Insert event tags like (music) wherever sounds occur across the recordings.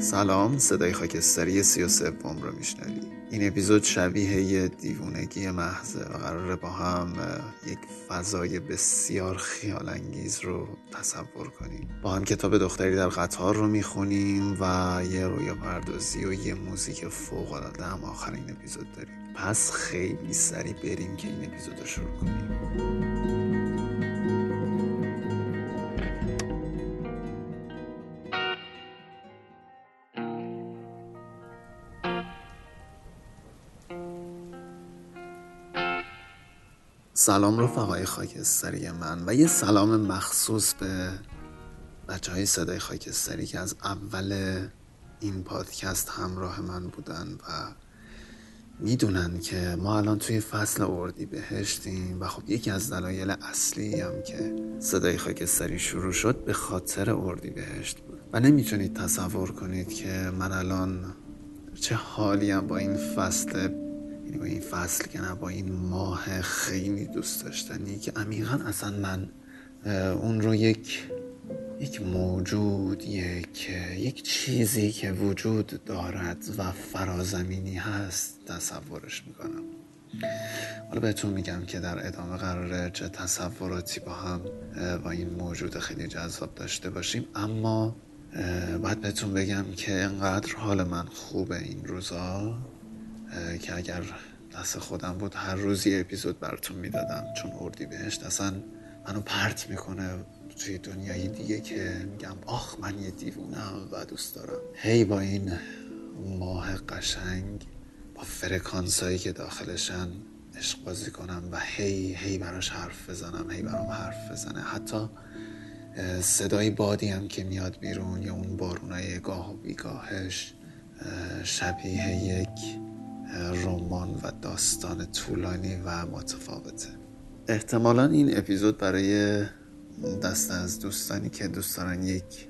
سلام صدای خاکستری سی و سوم رو میشنوی. این اپیزود شبیه یه دیوونگی محضه و قراره با هم یک فضای بسیار خیال انگیز رو تصور کنیم. با هم کتاب دختری در قطار رو می‌خونیم و یه رویا پردازی و یه موزیک فوق العاده هم آخر این اپیزود داریم. پس خیلی سریع بریم که این اپیزود رو شروع کنیم. سلام رفقای خاکستری من و یه سلام مخصوص به بچه های صدای خاکستری که از اول این پادکست همراه من بودن و می‌دونن که ما الان توی فصل اردی بهشتیم و خب یکی از دلایل اصلی هم که صدای خاکستری شروع شد به خاطر اردی بهشت بود. و نمی‌تونید تصور کنید که من الان چه حالی هم با این فصل یعنی با این فصل که نه با این ماه خیلی دوست داشتنی که عمیقا اصلا من اون رو یک یک موجود یک یک چیزی که وجود دارد و فرازمینی هست تصورش می‌کنم. حالا بهتون میگم که در ادامه قراره چه تصوراتی با هم با این موجود خیلی جذاب داشته باشیم. اما باید بهتون بگم که انقدر حال من خوبه این روزا. که اگر دست خودم بود هر روز یه اپیزود براتون می‌دادم. چون اردی بهشت اصلا منو پرت می‌کنه توی دنیای دیگه که میگم آخ من یه دیوونم و دوست دارم. هی با این ماه قشنگ با فرکانس هایی که داخلشن عشق بازی کنم و هی هی براش حرف بزنم هی برام حرف بزنه. حتی صدای بادی هم که میاد بیرون یا اون بارونای گاه و بیگاهش شبیه یک رمان و داستان طولانی و متفاوته. احتمالا این اپیزود برای دست از دوستانی که دوست دارن یک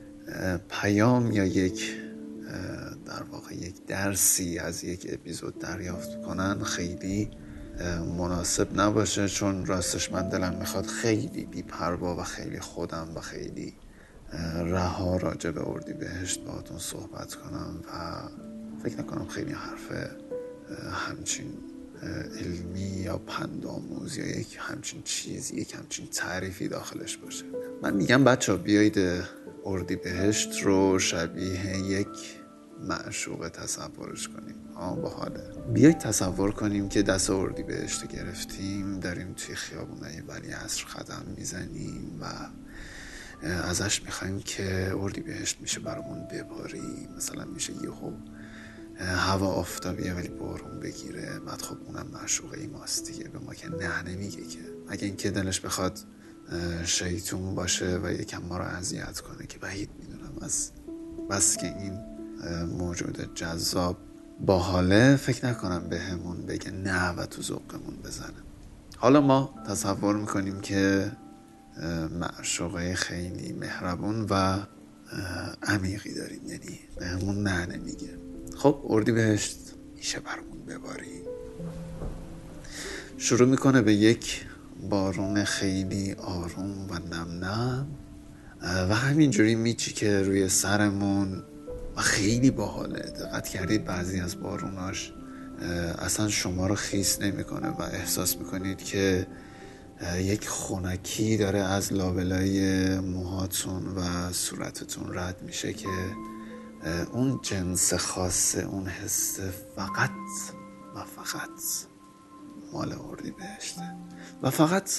پیام یا یک در واقع یک درسی از یک اپیزود دریافت کنن خیلی مناسب نباشه چون راستش من دلم می‌خواد خیلی بیپروا و خیلی خودم و خیلی رها راجع به اردی بهشت باهاتون صحبت کنم و فکر نکنم خیلی حرف همچین علمی یا پندآموز یا یک همچین چیزی یک همچین تعریفی داخلش باشه. من میگم بچه بیایید اردی بهشت رو شبیه یک معشوقه تصورش کنیم. آه باحاله. بیایید تصور کنیم که دست اردی بهشت گرفتیم داریم توی خیابونه ولی عصر قدم می‌زنیم و ازش می‌خوایم که اردی بهشت میشه برامون بباری مثلا میشه یهو هوا آفتابیه ولی بارون بگیره. بعد خب اونم معشوقه ای ماست دیگه. به ما که نه نمیگه که. اگه اینکه دلش بخواد شیطون باشه و یکم ما رو اذیت کنه که بعید می‌دونم از بس که این موجود جذاب باحاله فکر نکنم به همون بگه نه و تو ذوقمون بزنه. حالا ما تصور می‌کنیم که معشوقه خیلی مهربون و عمیقی داریم. یعنی به همون نه نمیگه خب اردی بهشت. میشه برمون بباری. شروع می‌کنه به یک بارون خیلی آروم و نم نم و همینجوری میچی که روی سرمون و خیلی باحاله. دقت کردید بعضی از باروناش اصلا شما رو خیس نمی‌کنه و احساس می‌کنید که یک خونکی داره از لابلای موهاتون و صورتتون رد میشه که اون جنس خاصه اون حس فقط و فقط مال اردی بهشته و فقط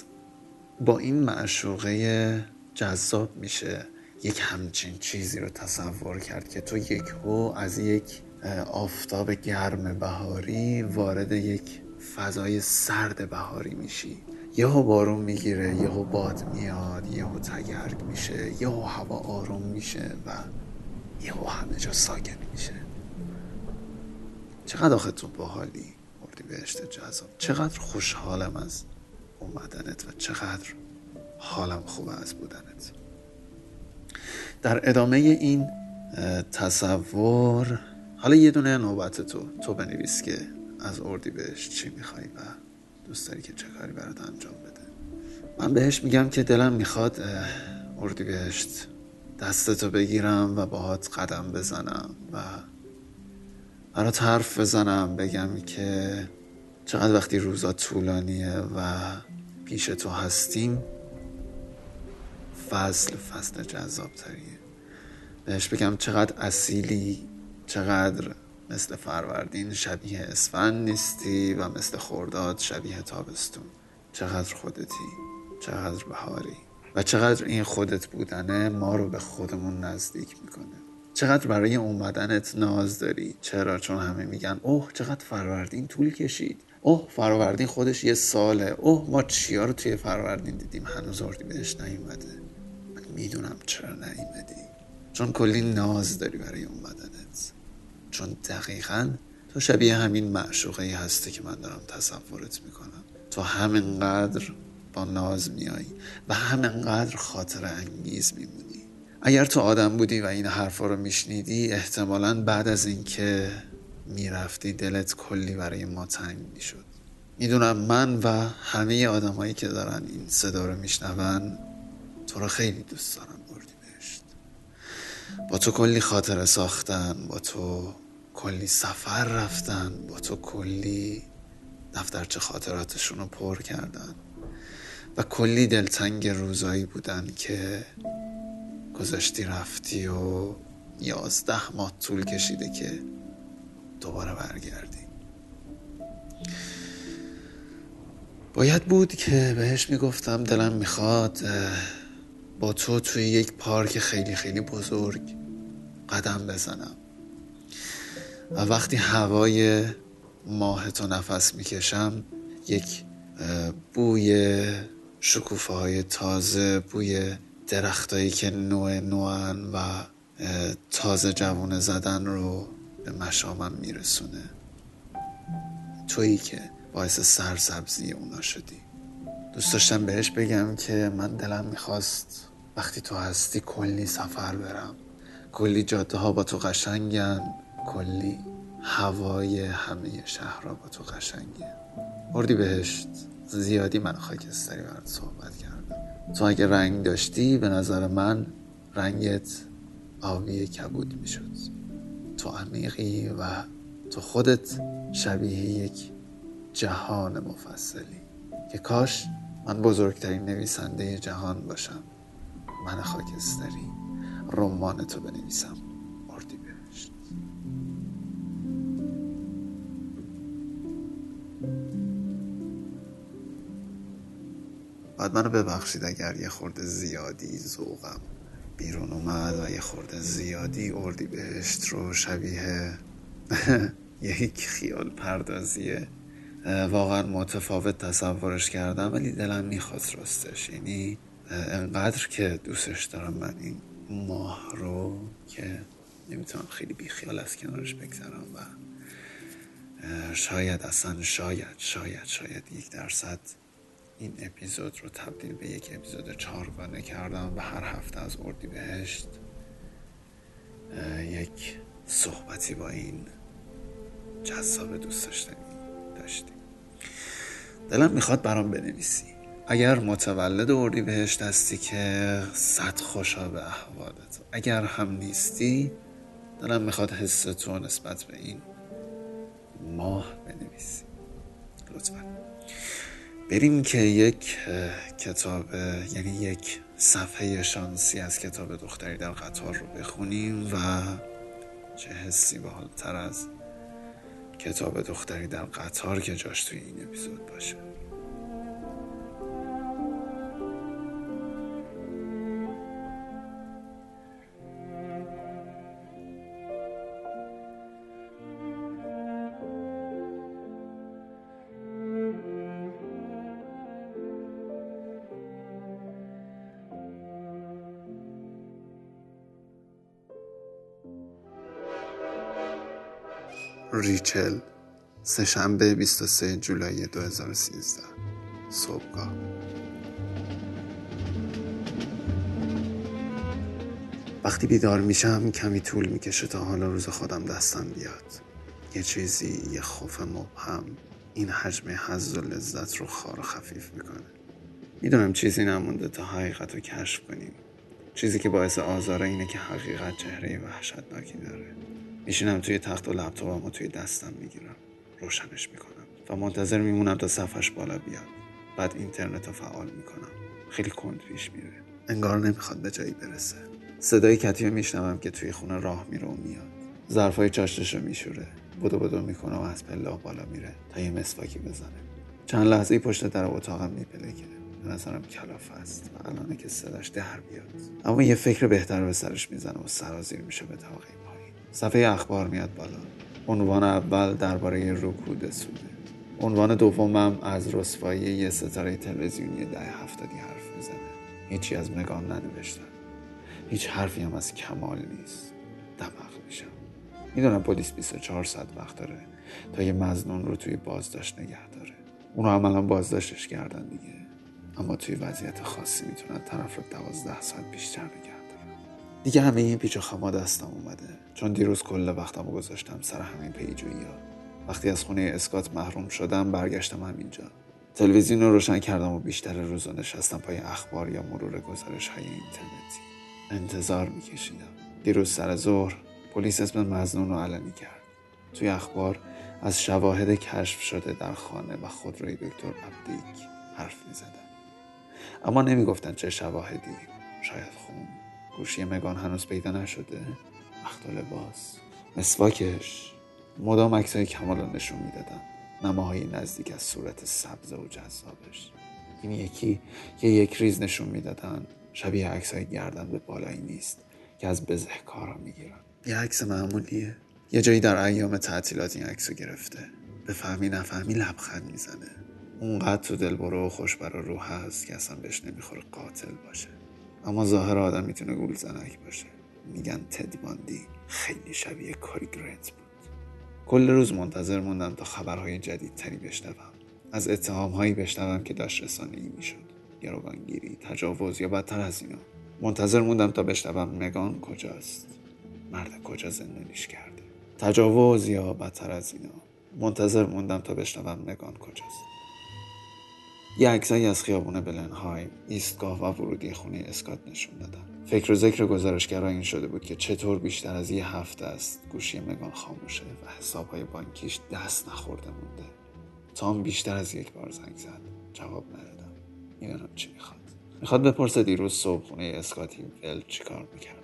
با این معشوقه جذاب میشه یک همچین چیزی رو تصور کرد که تو یک هو از یک آفتاب گرم بهاری وارد یک فضای سرد بهاری میشی. یهو بارون می‌گیره یهو باد میاد یهو تگرگ میشه یهو هوا آروم میشه و یهو همه جا ساکن میشه. چقدر آخه تو باحالی مردی بهشت جذاب؟ چقدر خوشحالم از اومدنت و چقدر حالم خوبه از بودنت. در ادامه این تصور حالا یه دونه نوبت تو تو بنویس که از اردی بهش چی می‌خوای و دوست داری که چه کاری برات انجام بده. من بهش میگم که دلم می‌خواد اردی بهشت دستتو بگیرم و باهات قدم بزنم و برات حرف بزنم بگم که چقدر وقتی روزا طولانیه و پیش تو هستیم فصل فصل جذاب تریه بهش بگم چقدر اصیلی چقدر مثل فروردین شبیه اسفند نیستی و مثل خورداد شبیه تابستون. چقدر خودتی چقدر بهاری. و چقدر این خودت بودنه ما رو به خودمون نزدیک می‌کنه. چقدر برای اومدنت ناز داری. چرا؟ چون همه میگن اوه چقدر فروردین طول کشید. اوه فروردین خودش یه ساله. اوه ما چیا رو توی فروردین دیدیم؟ هنوز اردی بهش نیومده. من می‌دونم چرا نیومدی. چون کلی ناز داری برای اومدنت. چون دقیقا تو شبیه همین معشوقه هستی که من دارم تصورت می‌کنم. تو همینقدر با ناز میایی و همینقدر خاطر انگیز میمونی. اگر تو آدم بودی و این حرفا رو میشنیدی احتمالا بعد از اینکه می‌رفتی دلت کلی برای ما تنگ می‌شد. می‌دونم من و همه آدمایی که دارن این صدا رو میشنون تو رو خیلی دوست دارم بردی بهشت. با تو کلی خاطره ساختن با تو کلی سفر رفتن با تو کلی دفترچه خاطراتشون رو پر کردن. و کلی دلتنگ روزایی بودن که گذاشتی رفتی و یازده ماه طول کشیده که دوباره برگردی. باید بود که بهش می‌گفتم دلم می‌خواد با تو توی یک پارک خیلی خیلی بزرگ قدم بزنم. و وقتی هوای ماه تو نفس می‌کشم یک بوی شکوفه های تازه بوی درختایی که نوع نوعن و تازه جوانه زدن رو به مشامم میرسونه. تویی که باعث سرسبزی اونا شدی. دوست داشتم بهش بگم که من دلم می‌خواست وقتی تو هستی کلی سفر برم. کلی جاده ها با تو قشنگن. کلی هوای همه شهرها با تو قشنگه. اردی بهشت زیادی من خاکستری برات صحبت کردم. تو اگه رنگ داشتی به نظر من رنگت آبی کبود می‌شد. تو عمیقی و تو خودت شبیه یک جهان مفصلی. که کاش من بزرگترین نویسنده جهان باشم. من خاکستری. رمان تو بنویسم. بعد منو ببخشید اگر یه خورده زیادی ذوقم بیرون اومد و یه خورده زیادی اردی بهشت رو شبیه (laughs) یک خیال پردازیه. واقعا متفاوت تصورش کردم ولی دلم می‌خواست راستش. یعنی انقدر که دوستش دارم من این ماه رو که نمی‌تونم خیلی بیخیال از کنارش بگذرم و شاید اصلا شاید شاید شاید یک درصد این اپیزود رو تبدیل به یک اپیزود چهارگانه کردم و هر هفته از اردی بهشت یک صحبتی با این جذاب دوست داشتنی داشتیم. دلم می‌خواد برام بنویسی. اگر متولد اردی بهشت هستی که صد خوشا به احوالت. اگر هم نیستی دلم می‌خواد حس تو نسبت به این ماه بنویسی. لطفا. بریم که یک کتاب یعنی یک صفحه شانسی از کتاب دختری در قطار رو بخونیم و چه حسی باحالتر از کتاب دختری در قطار که جاش توی این اپیزود باشه. ریچل سهشنبه 23 جولای 2013 صبحگاه. وقتی بیدار میشم کمی طول می‌کشه تا حالا روز خودم دستم بیاد. یه چیزی یه خوف مبهم. این حجم حز و لذت رو خار و خفیف می‌کنه. می‌دونم چیزی نمونده تا حقیقت رو کشف کنیم. چیزی که باعث آزاره اینه که حقیقت چهره وحشتناکی داره. میشینم توی تخت و لپتاپم و توی دستم می‌گیرم. روشنش می‌کنم و منتظر میمونم تا صفحش بالا بیاد. بعد اینترنت رو فعال می‌کنم. خیلی کند پیش میره. انگار نمی‌خواد به جایی برسه. صدای کتیو میشنوم که توی خونه راه میره و میاد. ظرفای چاشتش رو میشوره. بدو بدو می‌کنه و از پله بالا میره تا یه مسواکی بزنه. چند لحظه پشت در اتاقم میپلکه به نظرم کلاف است و الانه که صداش در بیاد. اما یه فکر بهتر به سرش می‌زنه و سرازیر میشه به پایین صفحه اخبار میاد بالا. عنوان اول درباره رکود سوده. عنوان دومم از رسوایی یه ستاره تلویزیونی ده هفتادی حرف می‌زنه. هیچی از مگان ننوشتن هیچ حرفی هم از کمال نیست. دماغ میشم. می‌دونم پلیس 24 ساعت وقت داره تا یه مزنون رو توی بازداشت نگه داره. اونو عملا بازداشتش کردن دیگه. اما توی وضعیت خاصی می‌تونن طرف رو دوازده ساعت بیشتر نگه دارن. دیگه همه این پیچ و خما دستم اومده. چون دیروز کل وقتم رو گذاشتم سر همین پیجویی ها وقتی از خونه اسکات محروم شدم برگشتم همینجا. تلویزیون رو روشن کردم و بیشتر روزا نشستم پای اخبار یا مرور گزارش های اینترنتی. انتظار میکشیدم. دیروز سر ظهر پلیس اسم مزنون رو علنی کرد. توی اخبار از شواهد کشف شده در خانه و خودروی دکتر عبدیک حرف می زدن. اما نمی‌گفتن چه شواهدی. شاید خون. گوشی مگان هنوز پیدا نشده. وقت لباس مسواکش مدام عکسهای کمال رو نشون می‌دادن. نماهای نزدیک از صورت سبز و جذابش. این یکی یه یک ریز نشون می‌دادن. شبیه عکس های گردن به بالایی نیست که از بزهکارا می‌گیرن. یه عکس معمولیه. یه جایی در ایام تعطیلات این عکس گرفته. به فهمی نفهمی لبخند می‌زنه. اونقدر تو دل برو و خوش برا رو هست که اصلا بهش نمی‌خوره قاتل باشه. اما ظاهر آدم می‌تونه گول زنک باشه. میگن تد باندی خیلی شبیه کاری گرنت بود. کل روز منتظر موندم تا خبرهای جدیدتری بشنوم. از اتهامهایی بشنوم که داشت رسانهای می‌شد. گروگانگیری تجاوز یا بدتر از اینا. منتظر موندم تا بشنوم مگان کجاست. مرد کجا زندانیش کرده. تجاوز یا بدتر از اینا. منتظر موندم تا بشنوم مگان کجاست. یه عکسایی از خیابون بلنهایم ایستگاه و ورودی خونه اسکات نشون دادن. فکر و ذکر گزارشگرا این شده بود که چطور بیشتر از یه هفته است گوشی مگان خاموشه و حسابهای بانکیش دست نخورده مونده. تام بیشتر از یک بار زنگ زد. جواب ندادم. می‌دونم چی می‌خواد. می‌خواد بپرسه دیروز صبح خونه اسکاتی ول چیکار می‌کردم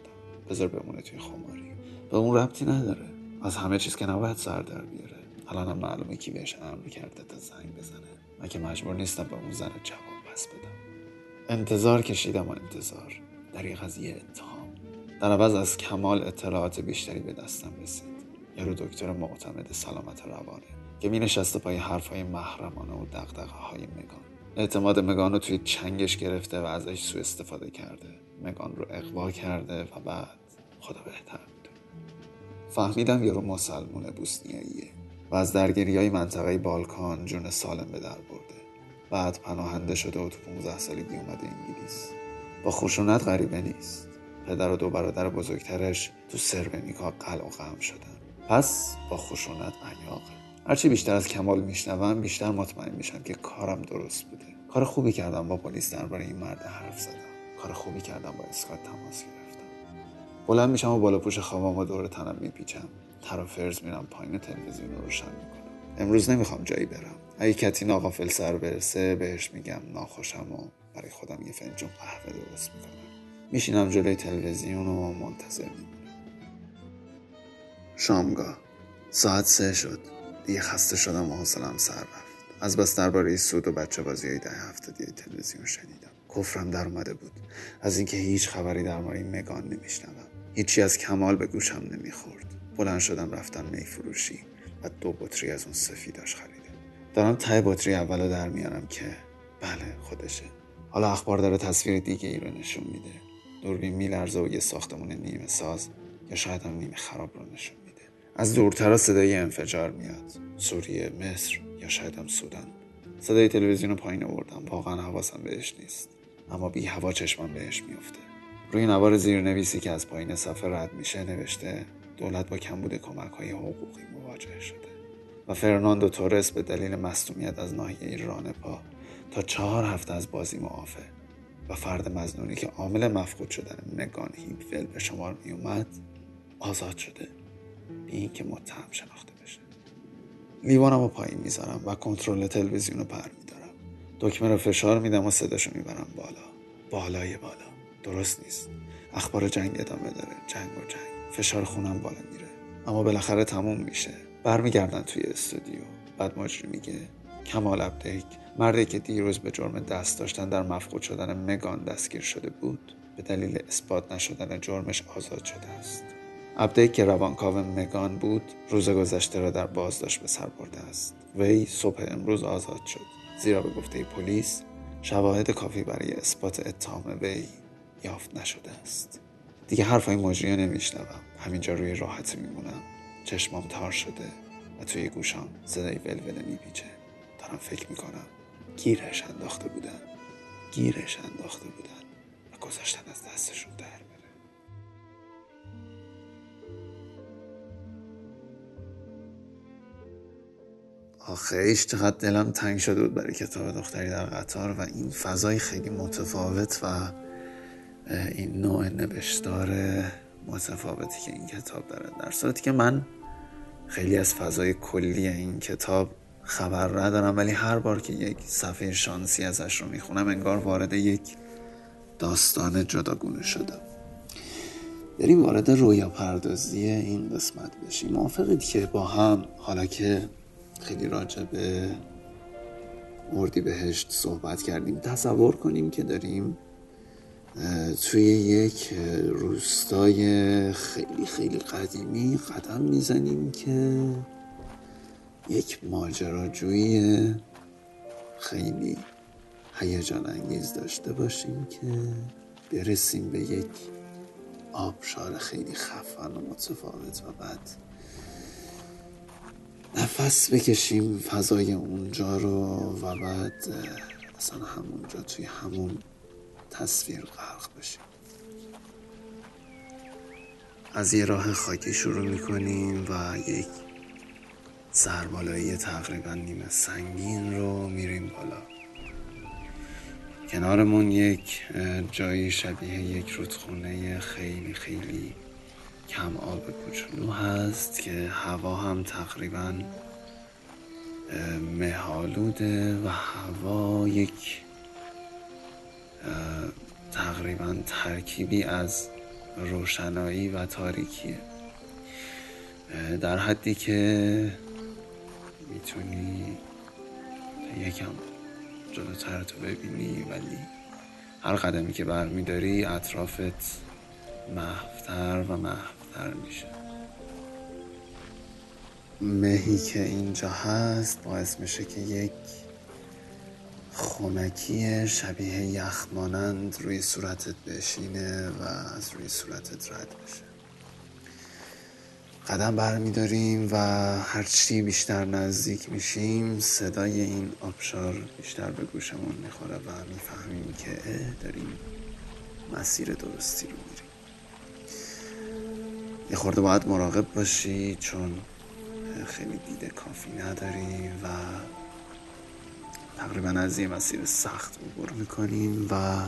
بذار بمونه توی خماری. به اون ربطی نداره. از همه چیز که نباید سر در بیاره. الان هم معلومه کی بهش امر کرده تا زنگ بزنه. من که مجبور نیستم به اون زن جواب پس بدم. انتظار کشیدم و انتظار. از یه اتهام. در عوض از کمال اطلاعات بیشتری به دستم رسید. یارو دکتر معتمد سلامت روانه که می نشسته پای حرف های محرمانه و دقدقه های مگان. اعتماد مگان رو توی چنگش گرفته و ازش سو استفاده کرده. مگان رو اقوا کرده و بعد خدا بهتر فهمیدم یارو مسلمون بوسنیاییه. و از درگیری های منطقه بالکان جون سالم به در برده. بعد پناهنده شده و تو 15 سالگی اومده انگلیس. با خشونت غریبه نیست. پدر و دو برادر بزرگترش تو سربنیکا قلع و قم شدن. پس با خشونت عیاقه هرچی بیشتر از کمال میشنوم بیشتر مطمئن میشم که کارم درست بوده. کار خوبی کردم با پلیس درباره این مرد حرف زدم. کار خوبی کردم با اسکات تماس گرفتم. بلند میشم و بالا پوش خوابم و دور تنم میپیچم. تر و فرز میرم پایین تلویزیون رو روشن می‌کنم. امروز نمی‌خوام جایی برم. اگه کتی ناقافل سر برسه بهش میگم ناخوشم و برای خودم یه فنجون قهوه درست می‌کنم. میشینم جلوی تلویزیون و منتظر میمونم. شامگاه ساعت سه شد. دیگه خسته شدم و حوصلم سر رفت. از بس درباره سود و بچه بازی های ده هفتادی تلویزیون شنیدم. کفرم در اومده بود. از اینکه هیچ خبری در مورد مگان نمیشنوم. هیچی از کمال به گوشم نمی‌خورد. بلند شدم رفتم می فروشی و دو بطری از اون سفیداش خریدم. دارم ته بطری اولو در میارم که بله خودشه. حالا اخبار داره تصویر دیگه ای رو نشون میده. دوربین میلرزه و یه ساختمون نیمه ساز یا شاید هم نیمه خراب رو نشون میده. از دورتر صدای انفجار میاد. سوریه مصر یا شاید هم سودان. صدای تلویزیون پایین آوردم. واقعا حواسم بهش نیست. اما بی هوا چشمم بهش میفته روی نوار زیرنویسی که از پایین صفحه رد میشه نوشته دولت با کمبود کمک های حقوقی مواجه شده و فرناندو تورس به دلیل مصومیت از ناحیه رانپا تا چهار هفته از بازی معافه و فرد مزنونی که عامل مفقود شدن مگان هیپفل به شمار می آزاد شده. بی اینکه متهم شناخته بشه. لیوانم رو پایین می‌ذارم و کنترل تلویزیون رو پر میدارم. دکمه رو فشار میدم و صداشو می‌برم بالا. بالای بالا. درست نیست. اخبار جنگ ادامه داره. جنگ و جنگ. فشار خونم بالا میره. اما بالاخره تموم میشه. برمیگردن توی استودیو. بعد مجری میگه کمال ابدیک مردی که دیروز به جرم دست داشتن در مفقود شدن مگان دستگیر شده بود به دلیل اثبات نشدن جرمش آزاد شده است. ابدیک که روانکاو مگان بود روز گذشته را در بازداشت به سر برده است. وی صبح امروز آزاد شد. زیرا به گفته پلیس شواهد کافی برای اثبات اتهام وی یافت نشده است. دیگه حرفای مجری نمیشنوم. همینجا روی راحت میمونم. چشمام تار شده و توی گوشام صدای ولوله میپیچه. دارم فکر می‌کنم گیرش انداخته بودن. گیرش انداخته بودن. و گذاشتن از دستشون در بره. آخیش چقدر دلم تنگ شده بود برای کتاب دختری در قطار و این فضای خیلی متفاوت و این نوع نوشتار متفاوتی که این کتاب داره. در صورتی که من خیلی از فضای کلی این کتاب خبر ندارم ولی هر بار که یک صفحه شانسی ازش رو می‌خونم انگار وارد یک داستان جداگونه شدم. بریم وارد رویا پردازی این قسمت بشیم. موافقید که با هم حالا که خیلی راجع به مردی بهشت صحبت کردیم تصور کنیم که داریم توی یک روستای خیلی خیلی قدیمی قدم می‌زنیم که یک ماجراجویی خیلی هیجان انگیز داشته باشیم که برسیم به یک آبشار خیلی خفن و متفاوت و بعد نفس بکشیم فضای اونجا رو و بعد اصلا همونجا توی همون تصویر غرق بشیم از یه راه خاکی شروع می‌کنیم و یک سربالایی تقریبا نیمه سنگین رو میریم بالا. کنارمون یک جایی شبیه یک رودخونه خیلی خیلی کم آب کوچولو هست که هوا هم تقریبا مهالوده و هوا یک تقریبا ترکیبی از روشنایی و تاریکیه. در حدی که می‌تونی یکم جلوتر تو ببینی ولی هر قدمی که برمیداری اطرافت محفتر و محفتر میشه. مهی که اینجا هست باعث میشه که یک خونکی شبیه یخ مانند روی صورتت بشینه و از روی صورتت رد بشه. قدم برمیداریم و هرچی بیشتر نزدیک میشیم صدای این آبشار بیشتر به گوشمون می‌خوره و می‌فهمیم که داریم مسیر درستی رو میریم. یه خورده باید مراقب باشی چون خیلی دیده کافی نداری و تقریبا از یه مسیر سخت عبور می‌کنیم و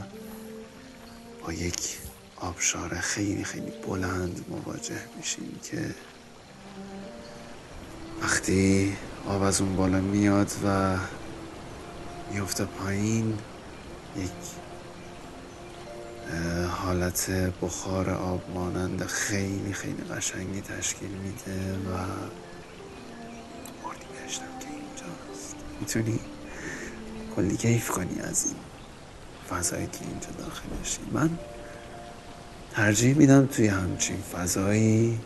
با یک آبشار خیلی خیلی بلند مواجه میشیم که وقتی آب از اون بالا میاد و میفته پایین یک حالت بخار آب مانند خیلی خیلی قشنگی تشکیل میده و مردی بهشتم که اینجاست. می‌تونی؟ کلی کیف کنی از این فضایی که اینجا داخلشی من ترجیح میدم توی همچین فضایی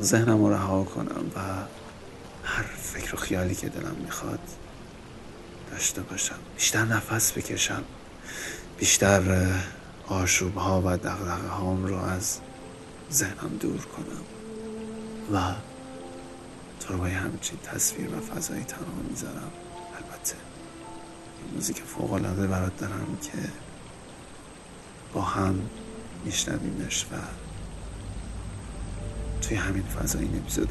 ذهنم رو رها کنم و هر فکر و خیالی که دلم می‌خواد داشته باشم. بیشتر نفس بکشم. بیشتر آشوب ها و دقدقه هام رو از ذهنم دور کنم و تو رو با همچین تصویر و فضایی تنها می‌ذارم. البته این موزیک فوق العاده برات دارم که با هم میشنویمش و توی همین فضا این اپیزود